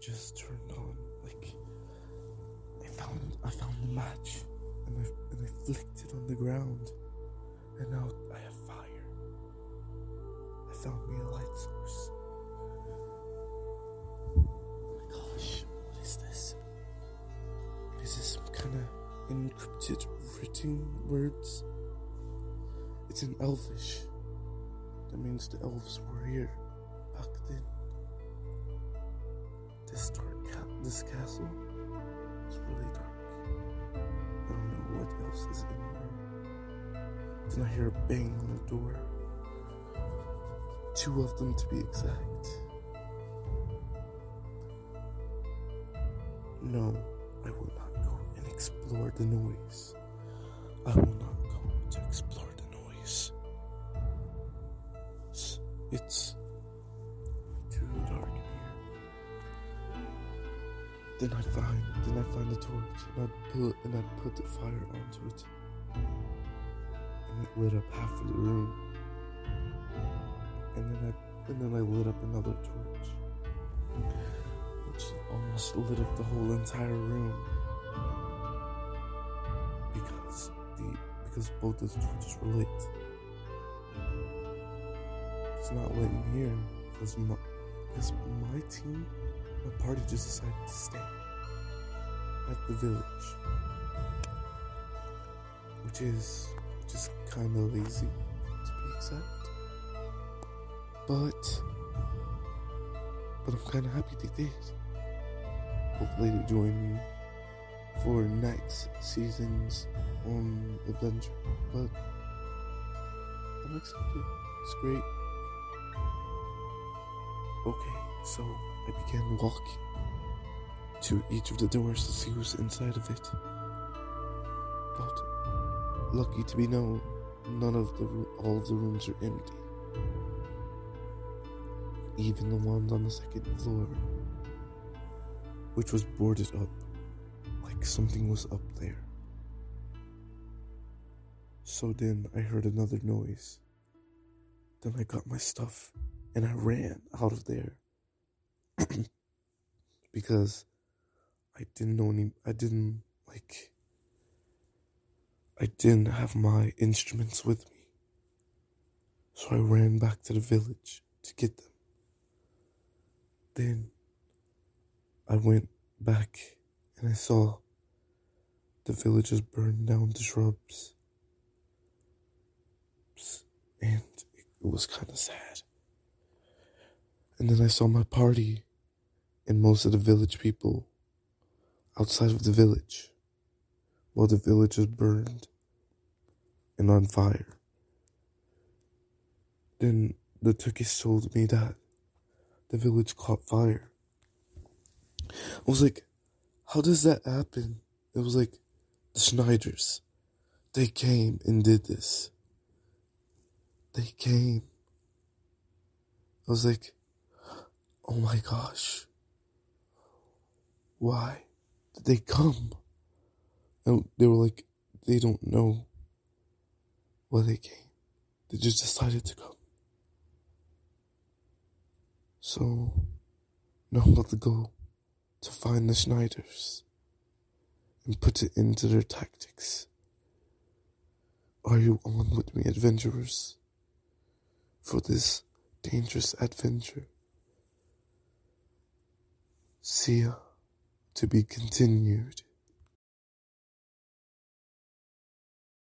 just turned on like I found I found the match and I and I flicked it on the ground and now I have fire. I found me a light source. My gosh, what is this? Is this some kind of encrypted written words? It's in Elvish. That means the elves were here This dark ca- this castle is really dark. I don't know what else is in here. Then I hear a bang on the door. Two of them to be exact. No, I will not go and explore the noise. I will Then I find, then I find the torch, and I put, and I put the fire onto it, and it lit up half of the room. And then I, and then I lit up another torch, which almost lit up the whole entire room. Because the, because both the torches were lit. It's not lit in here because my, because my team, my party just decided to stay at the village, which is just kind of lazy to be exact. But but I'm kind of happy they did. Hopefully they join me for next season's um adventure. But I'm excited. It's great. Okay, so I began walking to each of the doors to see who's inside of it. But lucky to be known, none of the all of the rooms are empty. Even the ones on the second floor, which was boarded up, like something was up there. So then I heard another noise. Then I got my stuff and I ran out of there because I didn't know any. I didn't like. I didn't have my instruments with me, so I ran back to the village to get them. Then I went back and I saw the villagers burned down to shrubs, and it was kind of sad. And then I saw my party and most of the village people outside of the village while the village is burned and on fire. Then the Turkish told me that the village caught fire. I was like, how does that happen? It was like the Schneiders. They came and did this. They came. I was like, oh my gosh. Why did they come? And they were like, they don't know why they came. They just decided to come. So, now I'm about to go to find the Schneiders and put it into their tactics. Are you on with me, adventurers? For this dangerous adventure? See ya to be continued.